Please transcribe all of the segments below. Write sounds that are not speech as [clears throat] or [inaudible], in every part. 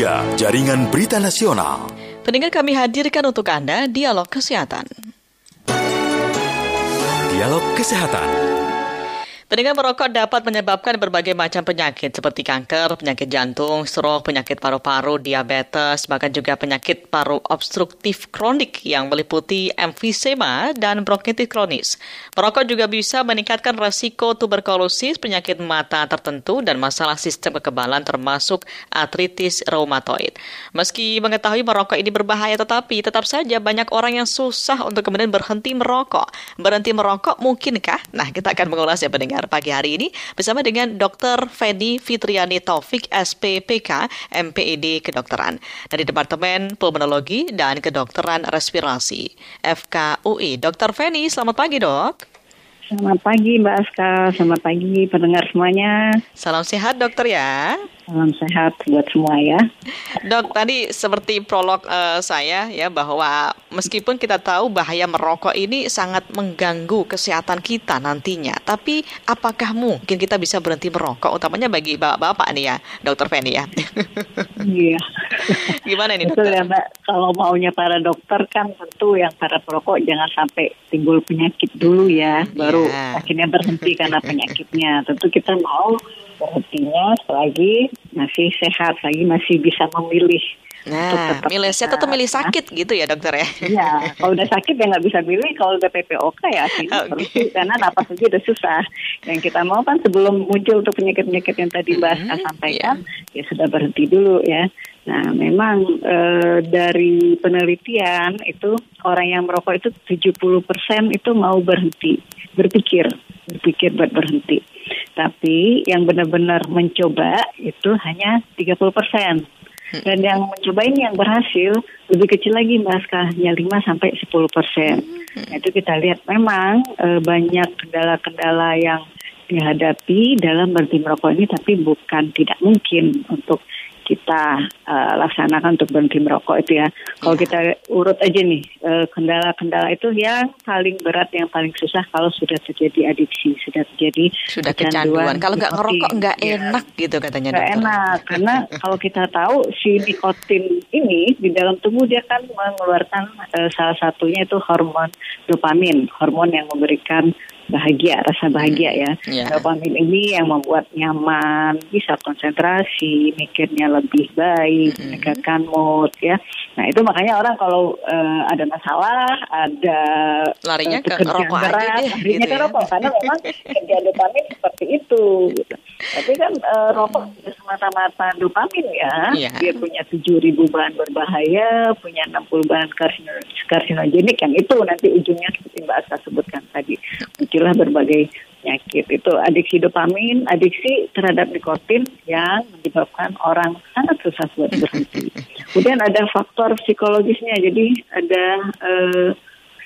3, Jaringan Berita Nasional. Pendengar kami hadirkan untuk Anda Dialog Kesehatan. Dialog Kesehatan. Pendengar merokok dapat menyebabkan berbagai macam penyakit seperti kanker, penyakit jantung, stroke, penyakit paru-paru, diabetes, bahkan juga penyakit paru obstruktif kronik yang meliputi emfisema dan bronkitis kronis. Merokok juga bisa meningkatkan resiko tuberkulosis, penyakit mata tertentu, dan masalah sistem kekebalan termasuk artritis reumatoid. Meski mengetahui merokok ini berbahaya, tetapi tetap saja banyak orang yang susah untuk kemudian berhenti merokok. Berhenti merokok mungkinkah? Nah, kita akan mengulas ya pendengar pagi hari ini bersama dengan Dr. Feni Fitriani Taufik SPPK MPED Kedokteran dari Departemen Pulmonologi dan Kedokteran Respirasi FKUI. Dr. Feni, selamat pagi dok. Selamat pagi Mbak Aska, selamat pagi pendengar semuanya. Salam sehat dokter ya. Salam sehat buat semua ya. Dok, tadi seperti prolog uh, saya ya bahwa meskipun kita tahu bahaya merokok ini sangat mengganggu kesehatan kita nantinya, tapi apakah mungkin kita bisa berhenti merokok utamanya bagi bapak-bapak nih ya, Dokter Feni ya? [laughs] Iya. Gimana Betul dokter? ya Mbak, kalau maunya para dokter kan tentu yang para perokok jangan sampai timbul penyakit dulu ya, baru Iya. akhirnya berhenti karena penyakitnya. Tentu kita mau berhentinya selagi masih sehat, lagi masih bisa memilih. untuk Nah, tetap milih sehat atau milih sakit gitu ya dokter ya? Iya, kalau udah sakit ya nggak bisa milih. Kalau udah PPOK ya akhirnya Oke. berhenti karena napas aja udah susah. Yang kita mau kan sebelum muncul tuh penyakit-penyakit yang tadi Mbak Mhm, sampaikan, ya sudah berhenti dulu ya. Nah, memang eh, dari penelitian itu orang yang merokok itu 70% itu mau berhenti, berpikir, berpikir buat berhenti. Tapi yang benar-benar mencoba itu hanya 30%. Dan yang mencoba ini yang berhasil lebih kecil lagi Aska, hanya 5 sampai 10 persen. Nah, itu kita lihat memang eh, banyak kendala-kendala yang dihadapi dalam berhenti merokok ini, tapi bukan tidak mungkin untuk kita eh, laksanakan untuk berhenti merokok itu ya. Kalau Iya. kita urut aja nih eh, kendala-kendala itu yang paling berat, yang paling susah kalau sudah terjadi adiksi, sudah terjadi Sudah kecanduan. Kalau nggak ngerokok nggak Ya. enak gitu katanya Nggak dokter. enak karena kalau kita tahu si nikotin ini di dalam tubuh dia kan mengeluarkan eh, salah satunya itu hormon dopamin, hormon yang memberikan bahagia, rasa bahagia ya. Ya. Dopamin ini yang membuat nyaman, bisa konsentrasi, mikirnya lebih baik, Mm-hmm. meningkatkan mood ya. Nah itu makanya orang kalau eh, ada masalah, ada Larinya eh, ke rokok aja deh, larinya gitu ke ya. rokok karena memang [laughs] kerja dopamin seperti itu. Gitu. Tapi kan eh, rokok tidak semata-mata dopamin ya. Iya. Dia punya 7.000 bahan berbahaya, punya 60 bahan karsino- karsinogenik yang itu nanti ujungnya seperti Mbak Asa sebutkan tadi. Muncullah berbagai penyakit. Itu adiksi dopamin, adiksi terhadap nikotin yang menyebabkan orang sangat susah buat berhenti. [laughs] Kemudian ada faktor psikologisnya. Jadi ada eh,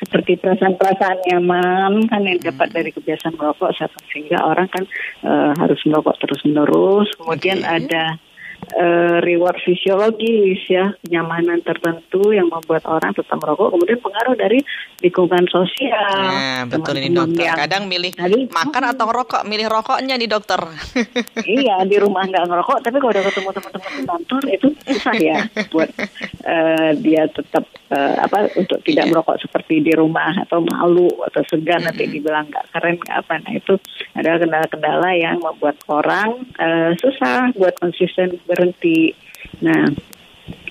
seperti perasaan-perasaan nyaman kan yang dapat dari kebiasaan merokok sehingga orang kan eh, harus merokok terus-menerus. Kemudian Oke. ada eh, reward fisiologis ya kenyamanan tertentu yang membuat orang tetap merokok. Kemudian pengaruh dari lingkungan sosial. Nah, betul ini dokter. yang- Kadang milih Tadi- makan atau rokok, milih rokoknya nih dokter. [laughs] iya di rumah nggak ngerokok tapi kalau udah ketemu teman-teman di kantor itu susah ya buat eh, dia tetap eh, apa untuk tidak Iya. merokok seperti di rumah atau malu atau segan nanti dibilang nggak keren nggak apa nah itu adalah kendala-kendala yang membuat orang eh, susah buat konsisten berhenti nah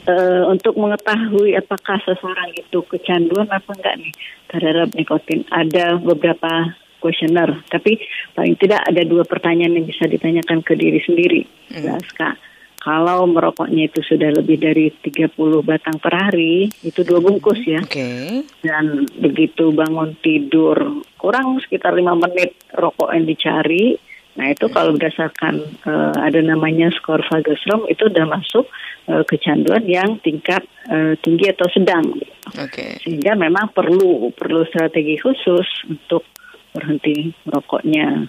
eh, untuk mengetahui apakah seseorang itu kecanduan apa enggak nih terhadap nikotin ada beberapa kuesioner tapi paling tidak ada dua pertanyaan yang bisa ditanyakan ke diri sendiri Hmm. Kak. Kalau merokoknya itu sudah lebih dari 30 batang per hari, itu dua bungkus ya. Oke. Dan begitu bangun tidur, kurang sekitar lima menit rokok yang dicari. Nah itu kalau berdasarkan eh, ada namanya skor Fagerstrom itu udah masuk eh, kecanduan yang tingkat eh, tinggi atau sedang. Oke. Sehingga memang perlu perlu strategi khusus untuk berhenti merokoknya.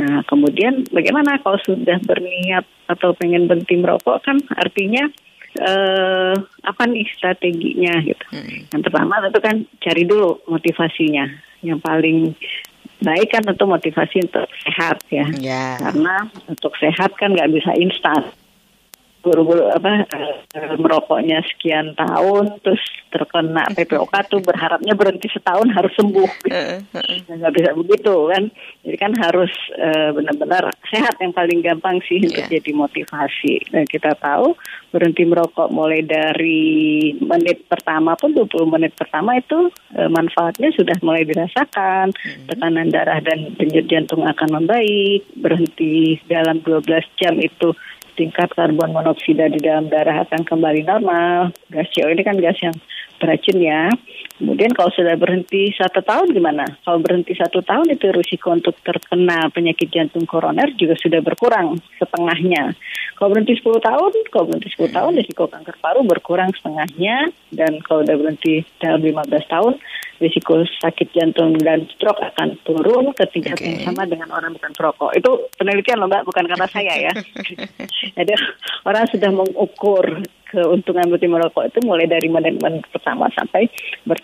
Nah, kemudian bagaimana kalau sudah berniat atau pengen berhenti merokok kan artinya eh, apa nih strateginya gitu. Hmm. Yang pertama tentu kan cari dulu motivasinya. Yang paling baik kan tentu motivasi untuk sehat ya. Ya. Karena untuk sehat kan nggak bisa instan. Buru-buru apa uh, merokoknya sekian tahun terus terkena PPOK tuh berharapnya berhenti setahun harus sembuh [laughs] gitu. nggak bisa begitu kan jadi kan harus uh, benar-benar sehat yang paling gampang sih yeah. untuk iya. jadi motivasi dan kita tahu berhenti merokok mulai dari menit pertama pun 20 menit pertama itu uh, manfaatnya sudah mulai dirasakan hmm. tekanan darah dan denyut jantung akan membaik berhenti dalam 12 jam itu tingkat karbon monoksida di dalam darah akan kembali normal. Gas CO ini kan gas yang beracun ya. Kemudian kalau sudah berhenti satu tahun gimana? Kalau berhenti satu tahun itu risiko untuk terkena penyakit jantung koroner juga sudah berkurang setengahnya. Kalau berhenti 10 tahun, kalau berhenti 10 tahun risiko kanker paru berkurang setengahnya. Dan kalau sudah berhenti dalam 15 tahun, risiko sakit jantung dan stroke akan turun ke tingkat okay. yang sama dengan orang bukan perokok. Itu penelitian loh Mbak, bukan kata saya ya. [laughs] Jadi orang sudah mengukur keuntungan berhenti merokok itu mulai dari menit-menit pertama sampai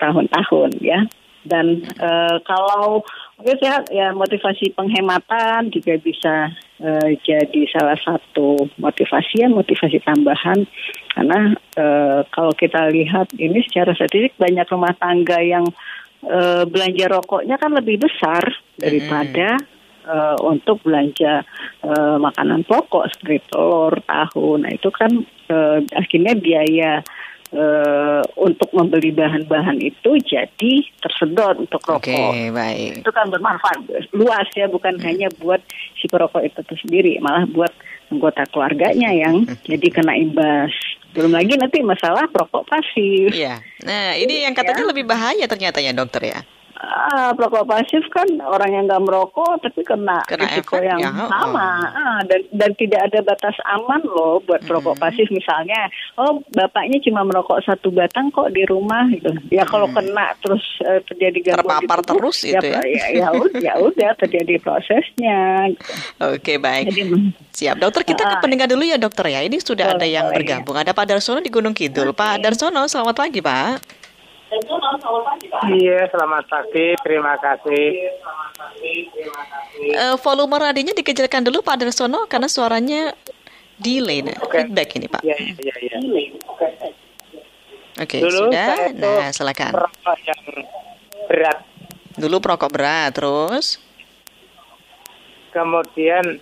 bertahun-tahun ya. Dan e, kalau mungkin sehat ya motivasi penghematan juga bisa e, jadi salah satu motivasi ya motivasi tambahan karena e, kalau kita lihat ini secara statistik banyak rumah tangga yang e, belanja rokoknya kan lebih besar daripada uh, untuk belanja uh, makanan pokok seperti telur, tahu. Nah itu kan uh, akhirnya biaya uh, untuk membeli bahan-bahan itu jadi tersedot untuk rokok. Oke, baik. Itu kan bermanfaat luas ya, bukan hmm. hanya buat si perokok itu sendiri, malah buat anggota keluarganya yang hmm. jadi kena imbas. Belum lagi nanti masalah perokok pasif. Iya. Nah, ini yang katanya ya. lebih bahaya ternyata ya, dokter ya. Ah, perokok pasif kan orang yang nggak merokok tapi kena, kena risiko yang ya, sama oh. ah, dan dan tidak ada batas aman loh buat perokok hmm. pasif misalnya oh bapaknya cuma merokok satu batang kok di rumah gitu ya kalau hmm. kena terus uh, terjadi gangguan terpapar gitu, terus ya, itu ya ya ya udah ya udah terjadi prosesnya gitu. oke baik Jadi, siap dokter kita uh, ke pendengar dulu ya dokter ya ini sudah boleh, ada yang boleh, bergabung ya. ada Pak Darsono di Gunung Kidul okay. Pak Darsono selamat pagi Pak Iya, selamat pagi. Terima kasih. Uh, volume radionya dikecilkan dulu Pak Darsono karena suaranya delay, nah, okay. feedback ini Pak. Iya, iya, iya. Oke, okay, sudah. Nah, silakan. Perokok yang berat. Dulu perokok berat, terus? Kemudian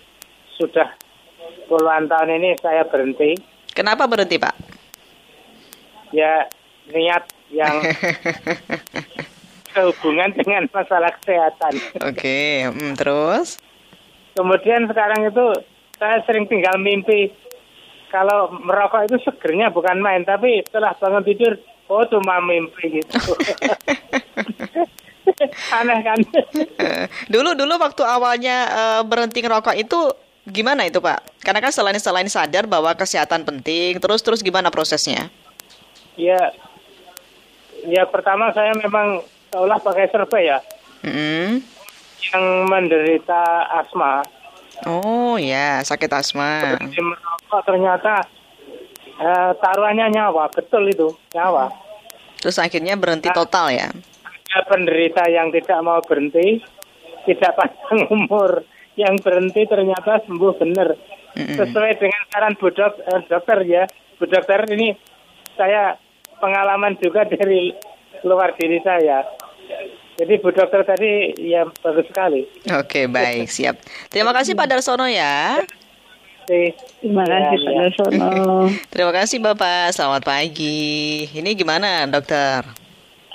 sudah puluhan tahun ini saya berhenti. Kenapa berhenti, Pak? Ya, niat yang [laughs] sehubungan dengan masalah kesehatan. Oke, okay. hmm, terus? Kemudian sekarang itu saya sering tinggal mimpi kalau merokok itu segernya bukan main, tapi setelah bangun tidur, oh cuma mimpi gitu. [laughs] Aneh kan? dulu dulu waktu awalnya uh, berhenti ngerokok itu gimana itu Pak? Karena kan selain selain sadar bahwa kesehatan penting, terus terus gimana prosesnya? Ya ya pertama saya memang seolah pakai survei ya. Mm. Yang menderita asma. Oh ya, sakit asma. Merokok ternyata eh, taruhannya nyawa, betul itu nyawa. Terus akhirnya berhenti nah, total ya? Ada penderita yang tidak mau berhenti, tidak panjang [laughs] umur, yang berhenti ternyata sembuh benar. Mm-hmm. Sesuai dengan saran bu dok, eh, dokter ya, bu dokter ini saya pengalaman juga dari luar diri saya. Jadi Bu Dokter tadi ya bagus sekali. Oke baik siap. Terima kasih Pak Darsono ya. Terima kasih Pak ya. Darsono. [laughs] Terima kasih Bapak. Selamat pagi. Ini gimana dokter?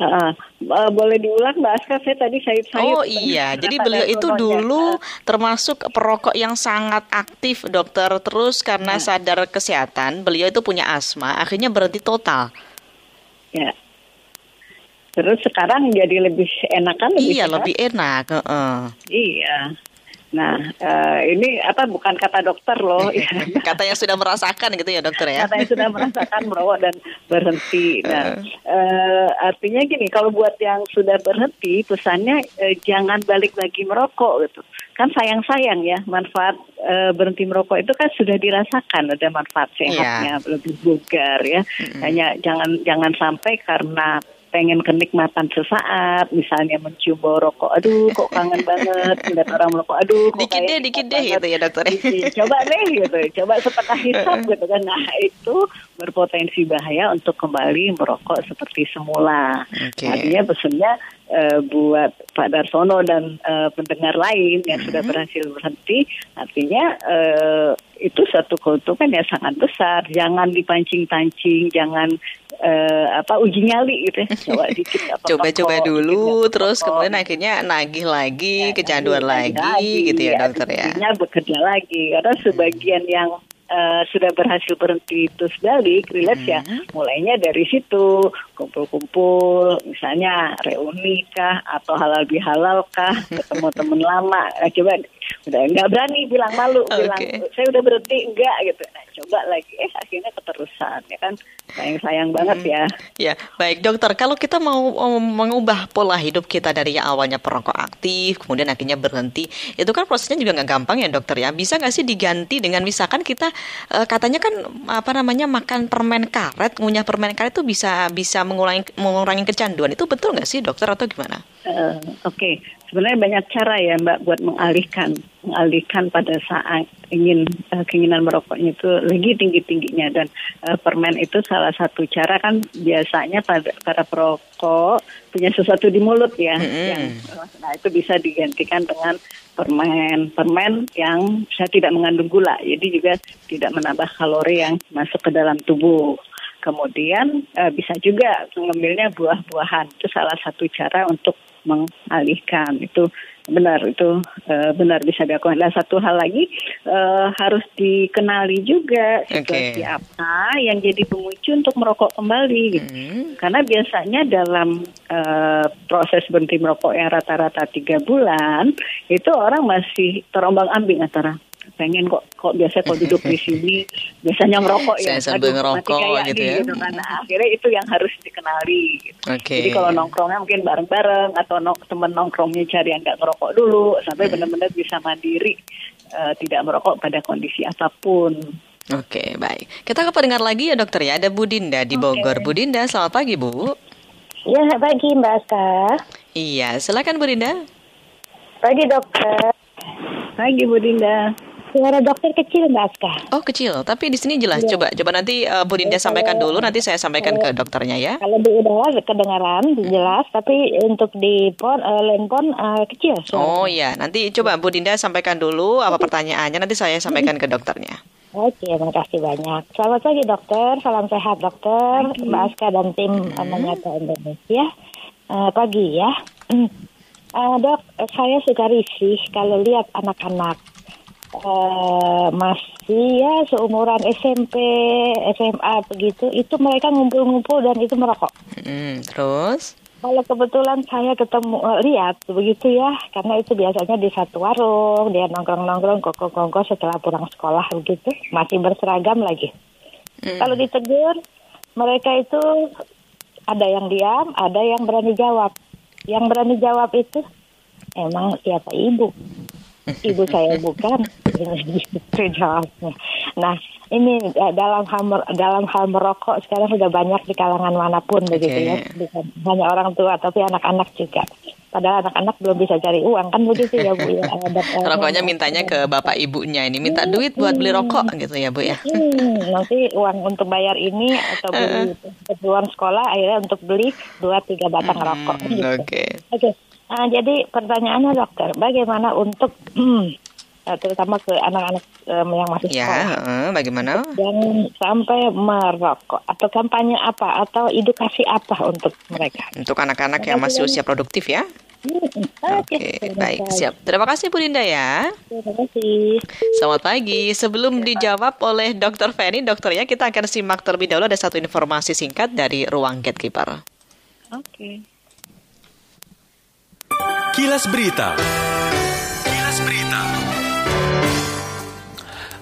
Uh, uh, boleh diulang Mbak Aska, saya tadi sayup-sayup. Oh iya, jadi beliau itu dulu termasuk perokok yang sangat aktif dokter. Terus karena sadar kesehatan, beliau itu punya asma, akhirnya berhenti total. Ya. Terus sekarang jadi lebih enak kan? Lebih iya, sehat? lebih enak. Uh -uh. Iya. Nah, uh, ini apa bukan kata dokter loh. [laughs] Katanya sudah merasakan gitu ya dokter ya. Katanya sudah merasakan merokok dan berhenti. Nah, uh, artinya gini, kalau buat yang sudah berhenti, pesannya uh, jangan balik lagi merokok gitu. Kan sayang-sayang ya, manfaat uh, berhenti merokok itu kan sudah dirasakan ada manfaat sehatnya, yeah. lebih bugar ya. Mm -hmm. Hanya jangan jangan sampai karena pengen kenikmatan sesaat, misalnya mencium bau rokok, aduh kok kangen banget melihat orang merokok, aduh kok dikit deh, dikit deh gitu ya dokter. Coba deh gitu, coba setengah [laughs] hisap gitu kan. Nah itu berpotensi bahaya untuk kembali merokok seperti semula. Okay. Artinya pesannya uh, buat Pak Darsono dan uh, pendengar lain yang mm -hmm. sudah berhasil berhenti, artinya uh, itu satu keuntungan yang sangat besar. Jangan dipancing-pancing, jangan uh, apa uji nyali gitu ya. [laughs] Coba dikit apa Coba-coba dulu, dikit, terus kemudian akhirnya nagih lagi, ya, kecanduan lagi, lagi, gitu ya, ya dokter ya. bekerja lagi karena sebagian hmm. yang uh, sudah berhasil berhenti terus balik relapse ya, hmm. ya mulainya dari situ kumpul-kumpul misalnya reuni kah atau halal bihalal kah [laughs] ketemu teman lama nah, coba udah nggak berani bilang malu okay. bilang saya udah berhenti enggak gitu nah, coba lagi. Eh akhirnya keterusan ya kan? Sayang sayang banget hmm. ya. Ya baik dokter. Kalau kita mau mengubah pola hidup kita dari yang awalnya perokok aktif kemudian akhirnya berhenti itu kan prosesnya juga nggak gampang ya dokter ya? Bisa nggak sih diganti dengan misalkan kita uh, katanya kan apa namanya makan permen karet ngunyah permen karet itu bisa bisa mengurangi mengurangi kecanduan. Itu betul nggak sih dokter atau gimana? Uh, Oke, okay. sebenarnya banyak cara ya Mbak buat mengalihkan mengalihkan pada saat ingin uh, keinginan merokoknya itu lagi tinggi tingginya dan uh, permen itu salah satu cara kan biasanya pada para perokok punya sesuatu di mulut ya mm -hmm. yang nah itu bisa digantikan dengan permen permen yang saya tidak mengandung gula jadi juga tidak menambah kalori yang masuk ke dalam tubuh Kemudian uh, bisa juga mengambilnya buah-buahan. Itu salah satu cara untuk mengalihkan. Itu benar itu uh, benar bisa dilakukan. Dan satu hal lagi uh, harus dikenali juga situasi okay. apa yang jadi pemicu untuk merokok kembali. Gitu. Mm. Karena biasanya dalam uh, proses berhenti merokok yang rata-rata tiga bulan itu orang masih terombang ambing antara pengen kok kok biasa kok duduk di sini [laughs] biasanya ngerokok ya Saya sambil Aduh, ngerokok gitu ya gitu kan. nah, akhirnya itu yang harus dikenali gitu. okay. jadi kalau nongkrongnya mungkin bareng-bareng atau nong temen nongkrongnya cari yang nggak ngerokok dulu sampai hmm. benar-benar bisa mandiri uh, tidak merokok pada kondisi apa pun Oke, okay, baik. Kita ke pendengar lagi ya dokter ya. Ada Bu Dinda di Bogor. Okay. Bu Dinda, selamat pagi Bu. Ya, pagi Mbak Aska. Iya, silakan Bu Dinda. Pagi dokter. Pagi Bu Dinda. Suara dokter kecil nggak Aska? Oh kecil, tapi di sini jelas. Ya. Coba, coba nanti uh, Bu Dinda ya, sampaikan dulu, nanti saya sampaikan ke dokternya ya. Kalau di udara kedengaran jelas, tapi untuk di pon, uh, lempon uh, kecil. Suara. Oh iya, nanti coba Bu Dinda sampaikan dulu apa pertanyaannya, nanti saya sampaikan ke dokternya. Oke, terima kasih banyak. Selamat pagi dokter, salam sehat dokter, Mbak Aska dan tim hmm. Menyata Indonesia. Uh, pagi ya. Uh, [clears throat] dok, saya suka risih kalau lihat anak-anak uh, masih ya seumuran SMP, SMA begitu, itu mereka ngumpul-ngumpul dan itu merokok. Hmm, terus? Kalau kebetulan saya ketemu uh, lihat begitu ya, karena itu biasanya di satu warung, dia nongkrong-nongkrong, koko-koko setelah pulang sekolah begitu, masih berseragam lagi. Hmm. Kalau ditegur, mereka itu ada yang diam, ada yang berani jawab. Yang berani jawab itu emang siapa ibu? Ibu saya bukan itu jawabnya. Nah ini eh, dalam hal dalam hal merokok sekarang sudah banyak di kalangan mana pun okay. begitu ya, bukan hanya orang tua tapi anak-anak juga. Padahal anak-anak belum bisa cari uang kan begitu ya bu ya. [laughs] Rokoknya mintanya ke bapak ibunya ini minta duit buat beli rokok gitu ya bu ya. Hmm, nanti uang untuk bayar ini atau beli keperluan sekolah akhirnya untuk beli dua tiga batang hmm, rokok. Gitu. Oke. Okay. Oke. Okay. Nah, jadi pertanyaannya dokter, bagaimana untuk hmm, terutama ke anak-anak um, yang masih ya, sekolah, uh, bagaimana? Dan sampai merokok atau kampanye apa atau edukasi apa untuk mereka? Untuk anak-anak yang masih usia produktif ya? Hmm, Oke, okay, baik, siap. Terima kasih Bu Dinda ya. Terima kasih. Selamat pagi. Sebelum dijawab oleh Dr. Fanny, dokternya kita akan simak terlebih dahulu ada satu informasi singkat dari ruang gatekeeper. Oke. Okay. Kilas Berita. Kilas Berita.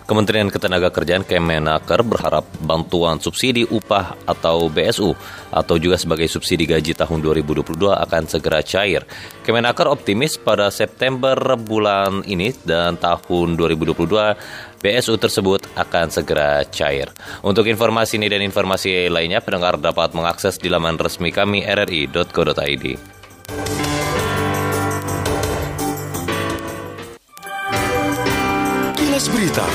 Kementerian Ketenagakerjaan Kemenaker berharap bantuan subsidi upah atau BSU atau juga sebagai subsidi gaji tahun 2022 akan segera cair. Kemenaker optimis pada September bulan ini dan tahun 2022 BSU tersebut akan segera cair. Untuk informasi ini dan informasi lainnya, pendengar dapat mengakses di laman resmi kami rri.co.id. Kilas Berita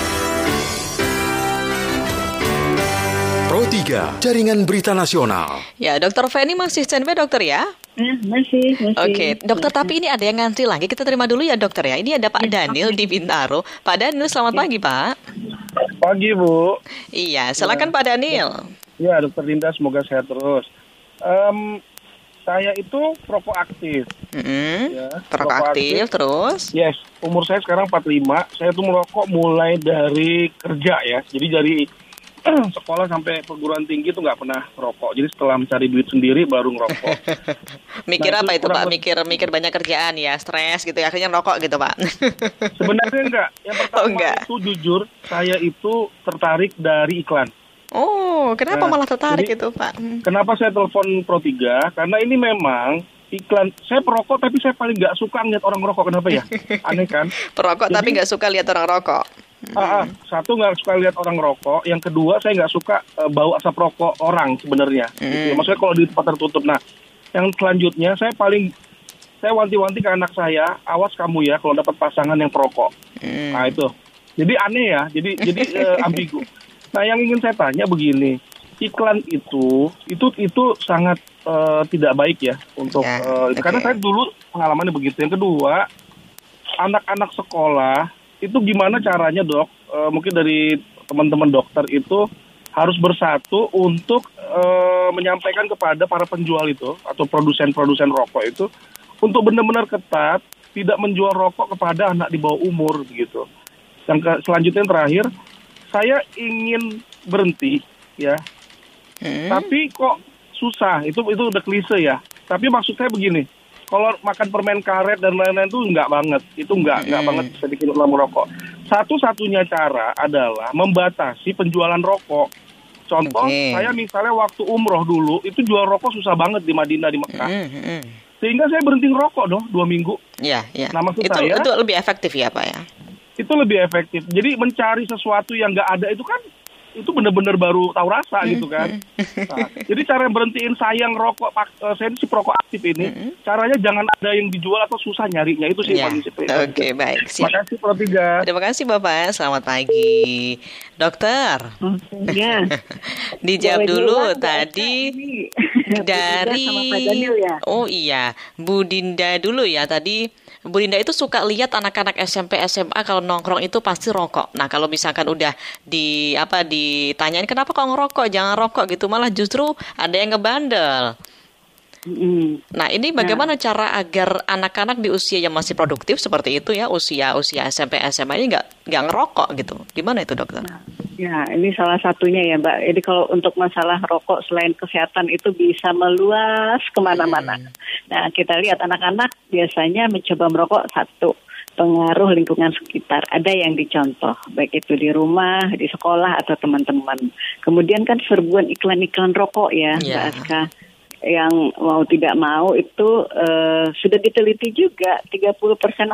Pro 3, Jaringan Berita Nasional. Ya, Dokter Feni masih standby dokter ya? Ya, masih, masih. Oke, dokter tapi ini ada yang ngantri lagi. Kita terima dulu ya dokter ya. Ini ada Pak Daniel di Bintaro. Pak Daniel, selamat pagi Pak. Pagi Bu. Iya, silakan Pak Daniel. Ya, Dokter Linda semoga sehat terus. Um, saya itu perokok aktif. Mm-hmm. Ya, aktif, terus? Yes, umur saya sekarang 45. Saya tuh merokok mulai dari kerja ya. Jadi dari [clears throat] sekolah sampai perguruan tinggi itu nggak pernah merokok. Jadi setelah mencari duit sendiri baru ngerokok. [laughs] Mikir Nah, apa itu itu Pak? Mikir mikir banyak kerjaan ya, stres gitu ya. Akhirnya rokok gitu Pak. Sebenarnya enggak. Yang [laughs] pertama Oh, enggak. itu jujur, saya itu tertarik dari iklan. Oh, kenapa Nah, malah tertarik jadi- itu Pak? Hmm. Kenapa saya telepon Pro 3? Karena ini memang iklan. Saya perokok tapi saya paling nggak suka ngeliat orang merokok. Kenapa ya? [laughs] Aneh kan? Perokok Jadi- tapi nggak suka lihat orang rokok. Ah, ah. satu nggak suka lihat orang rokok, yang kedua saya nggak suka eh, bau asap rokok orang sebenarnya. Gitu ya. Maksudnya kalau di tempat tertutup. Nah, yang selanjutnya saya paling saya wanti-wanti ke anak saya, awas kamu ya kalau dapat pasangan yang perokok. Nah itu, jadi aneh ya, jadi jadi eh, [laughs] ambigu. Nah yang ingin saya tanya begini, iklan itu itu itu sangat eh, tidak baik ya untuk Ya, eh, oke. karena saya dulu pengalamannya begitu. Yang kedua, anak-anak sekolah itu gimana caranya dok? Eh, mungkin dari teman-teman dokter itu harus bersatu untuk eh, menyampaikan kepada para penjual itu atau produsen-produsen rokok itu untuk benar-benar ketat tidak menjual rokok kepada anak di bawah umur begitu. Yang ke- selanjutnya yang terakhir, saya ingin berhenti ya, Hmm. tapi kok susah. Itu itu udah klise ya. Tapi maksud saya begini, kalau makan permen karet dan lain-lain itu enggak banget. Itu enggak enggak banget bisa bikin orang merokok. Satu-satunya cara adalah membatasi penjualan rokok. Contoh, Oke. saya misalnya waktu umroh dulu itu jual rokok susah banget di Madinah di Mekah. Hmm, hmm, hmm. Sehingga saya berhenti ngerokok dong dua minggu. Ya, ya. Nah, maksud itu saya- itu lebih efektif ya Pak ya. Itu lebih efektif. Jadi mencari sesuatu yang nggak ada itu kan itu benar-benar baru tahu rasa gitu kan. Nah, jadi cara berhentiin saya ngerokok, pak- eh, saya ini si perokok aktif ini, caranya jangan ada yang dijual atau susah nyarinya itu sih Ya. Oke, baik. Terima kasih Pro Tiga. Terima kasih Bapak. Selamat pagi. Dokter, Oke, ya. [laughs] dijawab Boleh dulu diulang, Mbak tadi dari sama Pak Daniel ya? Oh iya, Bu Dinda dulu ya tadi. Bu Dinda itu suka lihat anak-anak SMP SMA kalau nongkrong itu pasti rokok. Nah, kalau misalkan udah di apa ditanyain kenapa kok ngerokok? Jangan rokok gitu, malah justru ada yang ngebandel. Mm. Nah, ini bagaimana cara agar anak-anak di usia yang masih produktif seperti itu ya, usia usia SMP SMA ini nggak nggak ngerokok gitu? Gimana itu dokter? Ya, ini salah satunya ya Mbak. Jadi kalau untuk masalah rokok selain kesehatan itu bisa meluas ke mana-mana. Nah, kita lihat anak-anak biasanya mencoba merokok satu pengaruh lingkungan sekitar. Ada yang dicontoh, baik itu di rumah, di sekolah atau teman-teman. Kemudian kan serbuan iklan-iklan rokok ya, Mbak Ya. Aska yang mau tidak mau itu eh, sudah diteliti juga 30%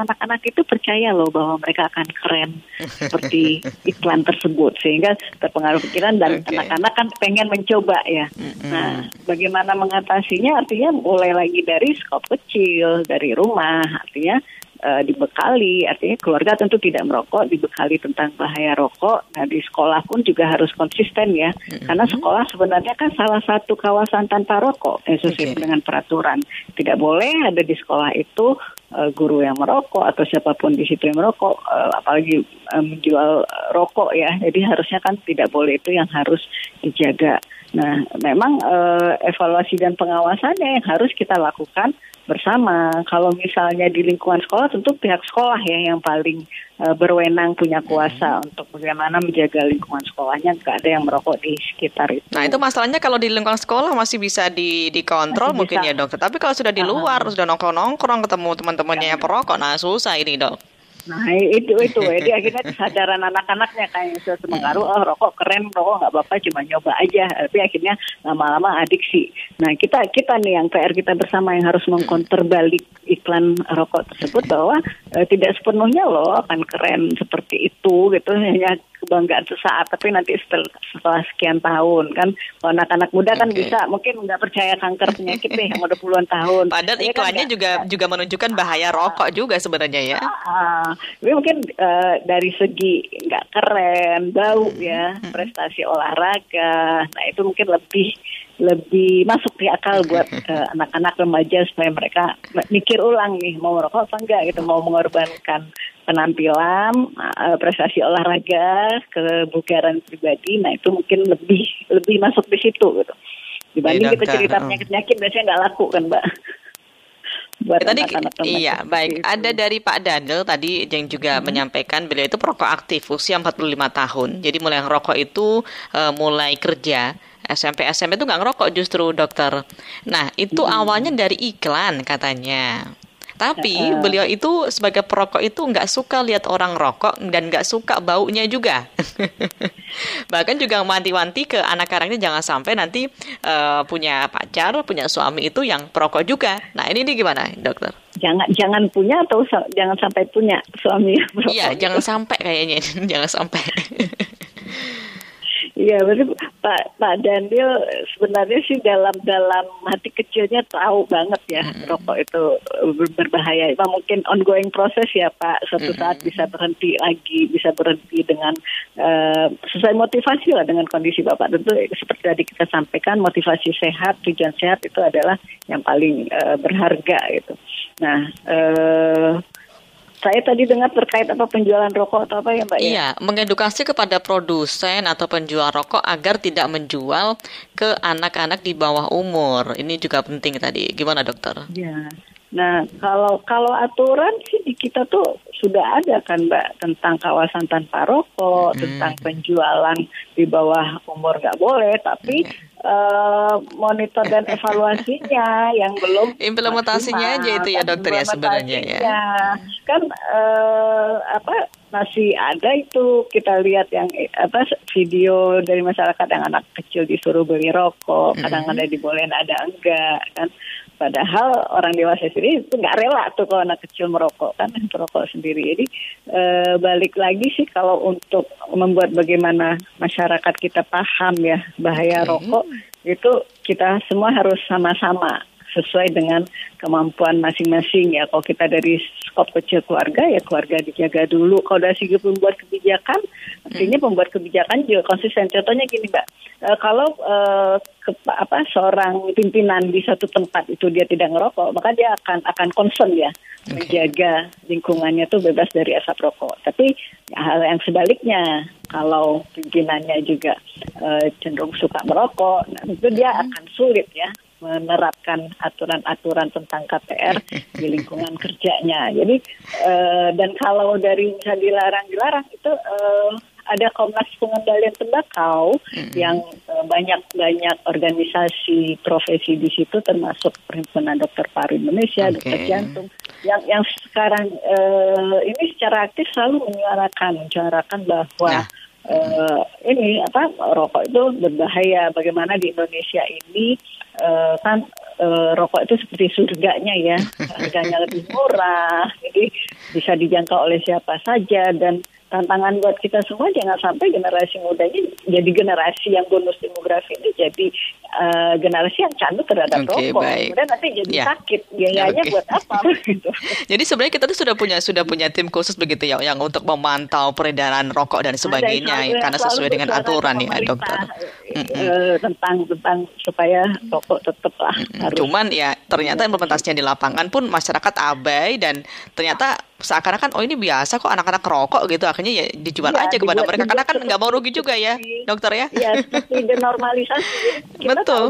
anak-anak itu percaya loh bahwa mereka akan keren [laughs] seperti iklan tersebut sehingga terpengaruh pikiran dan Oke. anak-anak kan pengen mencoba ya. Nah, bagaimana mengatasinya artinya mulai lagi dari skop kecil dari rumah artinya eh, dibekali. Artinya keluarga tentu tidak merokok dibekali tentang bahaya rokok. Nah di sekolah pun juga harus konsisten ya. Karena sekolah sebenarnya kan salah satu kawasan tanpa rokok eh, sesuai Oke. dengan peraturan. Tidak boleh ada di sekolah itu eh, guru yang merokok atau siapa pun di situ yang merokok eh, apalagi menjual rokok ya. Jadi harusnya kan tidak boleh itu yang harus dijaga nah memang eh, evaluasi dan pengawasannya yang harus kita lakukan bersama. Kalau misalnya di lingkungan sekolah tentu pihak sekolah ya yang paling eh, berwenang punya kuasa untuk bagaimana menjaga lingkungan sekolahnya nggak ada yang merokok di sekitar itu. Nah, itu masalahnya kalau di lingkungan sekolah masih bisa di dikontrol Masih mungkin bisa. ya, dokter. Tapi kalau sudah di luar, sudah nongkrong-nongkrong ketemu teman-temannya yang perokok, nah susah ini, Dok. Nah itu itu. Jadi akhirnya kesadaran anak-anaknya kayak sudah mengaruh oh rokok keren rokok nggak apa-apa cuma nyoba aja. Tapi akhirnya lama-lama adiksi. Nah kita kita nih yang PR kita bersama yang harus mengkonter balik iklan rokok tersebut bahwa eh, tidak sepenuhnya loh akan keren seperti itu gitu. Hanya kebanggaan sesaat tapi nanti setelah, setelah sekian tahun kan kalau anak-anak muda kan okay. bisa mungkin nggak percaya kanker penyakit nih yang udah puluhan tahun. Padahal kan iklannya kan juga juga menunjukkan bahaya rokok juga sebenarnya ya. Ah, tapi mungkin uh, dari segi nggak keren, bau ya, hmm. prestasi olahraga, nah itu mungkin lebih lebih masuk di akal buat uh, [laughs] anak-anak remaja supaya mereka mikir ulang nih mau merokok apa enggak gitu, mau mengorbankan penampilan, uh, prestasi olahraga, kebugaran pribadi, nah itu mungkin lebih lebih masuk di situ gitu. Dibanding kita cerita penyakit-penyakit biasanya nggak laku kan, Mbak buat tadi iya baik itu. ada dari Pak Daniel tadi yang juga hmm. menyampaikan beliau itu perokok aktif usia 45 tahun jadi mulai ngerokok itu uh, mulai kerja SMP SMP itu nggak ngerokok justru dokter nah itu hmm. awalnya dari iklan katanya tapi uh, beliau itu sebagai perokok itu nggak suka lihat orang rokok dan nggak suka baunya juga. [laughs] Bahkan juga wanti-wanti ke anak-anaknya jangan sampai nanti uh, punya pacar, punya suami itu yang perokok juga. Nah ini nih gimana dokter? Jangan jangan punya atau jangan sampai punya suami yang perokok. Iya jangan sampai kayaknya [laughs] jangan sampai. [laughs] Iya, berarti Pak Pak Daniel sebenarnya sih dalam dalam hati kecilnya tahu banget ya mm -hmm. rokok itu berbahaya. Itu mungkin ongoing proses ya Pak. Suatu saat bisa berhenti lagi, bisa berhenti dengan uh, sesuai motivasi lah dengan kondisi Bapak. Tentu seperti tadi kita sampaikan motivasi sehat, tujuan sehat itu adalah yang paling uh, berharga gitu. Nah. Uh, saya tadi dengar terkait apa penjualan rokok atau apa ya Mbak? Ya? Iya, ya? mengedukasi kepada produsen atau penjual rokok agar tidak menjual ke anak-anak di bawah umur. Ini juga penting tadi. Gimana dokter? Iya. Nah, kalau kalau aturan sih di kita tuh sudah ada kan Mbak tentang kawasan tanpa rokok, hmm. tentang penjualan di bawah umur nggak boleh, tapi uh, monitor dan [laughs] evaluasinya yang belum implementasinya aja itu ya dokter ya sebenarnya ya. Kan uh, apa masih ada itu kita lihat yang apa video dari masyarakat yang anak kecil disuruh beli rokok, kadang-kadang dibolehin ada enggak kan Padahal orang dewasa sendiri itu nggak rela tuh kalau anak kecil merokok kan merokok sendiri. Jadi e, balik lagi sih kalau untuk membuat bagaimana masyarakat kita paham ya bahaya okay. rokok itu kita semua harus sama-sama sesuai dengan kemampuan masing-masing ya. Kalau kita dari skop kecil keluarga ya keluarga dijaga dulu. Kalau dari segi pembuat kebijakan, artinya hmm. pembuat kebijakan juga konsisten. Contohnya gini mbak, e, kalau e, ke, apa seorang pimpinan di satu tempat itu dia tidak ngerokok, maka dia akan akan concern ya okay. menjaga lingkungannya tuh bebas dari asap rokok. Tapi ya, hal yang sebaliknya kalau pimpinannya juga e, cenderung suka merokok, nah, itu dia hmm. akan sulit ya menerapkan aturan-aturan tentang KPR di lingkungan [laughs] kerjanya. Jadi uh, dan kalau dari bisa dilarang-dilarang itu uh, ada Komnas Pengendalian Tembakau hmm. yang uh, banyak-banyak organisasi profesi di situ termasuk Perhimpunan Dokter Paru Indonesia, okay. Dokter Jantung yang yang sekarang uh, ini secara aktif selalu menyuarakan menyuarakan bahwa nah uh, ini apa rokok itu berbahaya. Bagaimana di Indonesia ini uh, kan uh, rokok itu seperti surganya ya, [laughs] harganya lebih murah, jadi bisa dijangkau oleh siapa saja dan tantangan buat kita semua jangan sampai generasi mudanya jadi generasi yang bonus demografi ini jadi uh, generasi yang candu terhadap okay, rokok. Baik. Kemudian nanti jadi ya. sakit biayanya okay. buat apa [laughs] gitu. Jadi sebenarnya kita tuh sudah punya sudah punya tim khusus begitu ya yang untuk memantau peredaran rokok dan sebagainya Ada, karena sesuai dengan aturan ya dokter. Uh, tentang tentang supaya rokok tetap lah. Harus. Cuman ya ternyata implementasinya di lapangan pun masyarakat abai dan ternyata seakan-akan oh ini biasa kok anak-anak rokok gitu. Akhirnya ya dijual ya, aja kepada mereka. Karena kan nggak mau rugi juga ya dokter ya. iya seperti [laughs] denormalisasi kita betul.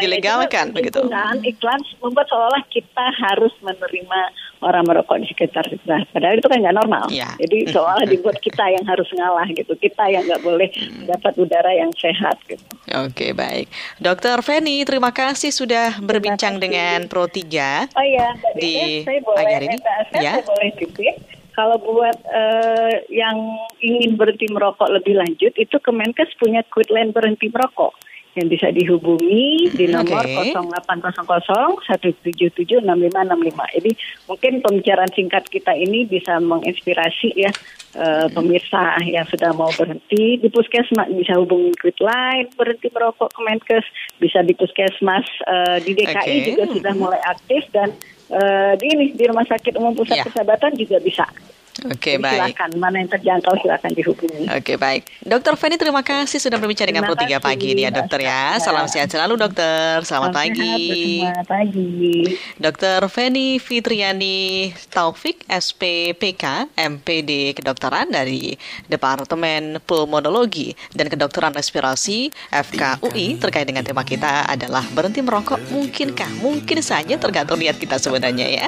dilegalkan begitu kan iklan membuat seolah kita harus menerima orang merokok di sekitar kita. Padahal itu kan nggak normal. Ya. jadi seolah dibuat kita yang harus ngalah gitu. Kita yang nggak boleh dapat udara yang sehat gitu. Oke baik. Dokter Feni terima kasih sudah berbincang dengan Pro 3 oh iya di pagi hari ini. ya saya boleh kalau buat uh, yang ingin berhenti merokok lebih lanjut, itu Kemenkes punya quitline berhenti merokok yang bisa dihubungi di nomor okay. 0800 177 6565. Jadi mungkin pembicaraan singkat kita ini bisa menginspirasi ya uh, pemirsa yang sudah mau berhenti di puskesmas bisa hubungi Quitline berhenti merokok Kemenkes, bisa di puskesmas uh, di DKI okay. juga sudah mulai aktif dan uh, di ini di Rumah Sakit Umum Pusat yeah. Persahabatan juga bisa. Oke, okay, baik. Silakan, mana yang terjangkau silakan dihubungi. Oke, okay, baik. Dokter Feni, terima kasih sudah berbicara dengan Pro 3 pagi ini ya, dokter ya. Salam sehat selalu, dokter. Selamat Salam pagi. Selamat pagi. Dokter Feni Fitriani Taufik, SPPK, MPD Kedokteran dari Departemen Pulmonologi dan Kedokteran Respirasi FKUI terkait dengan tema kita adalah berhenti merokok mungkinkah? Mungkin saja tergantung niat kita sebenarnya ya.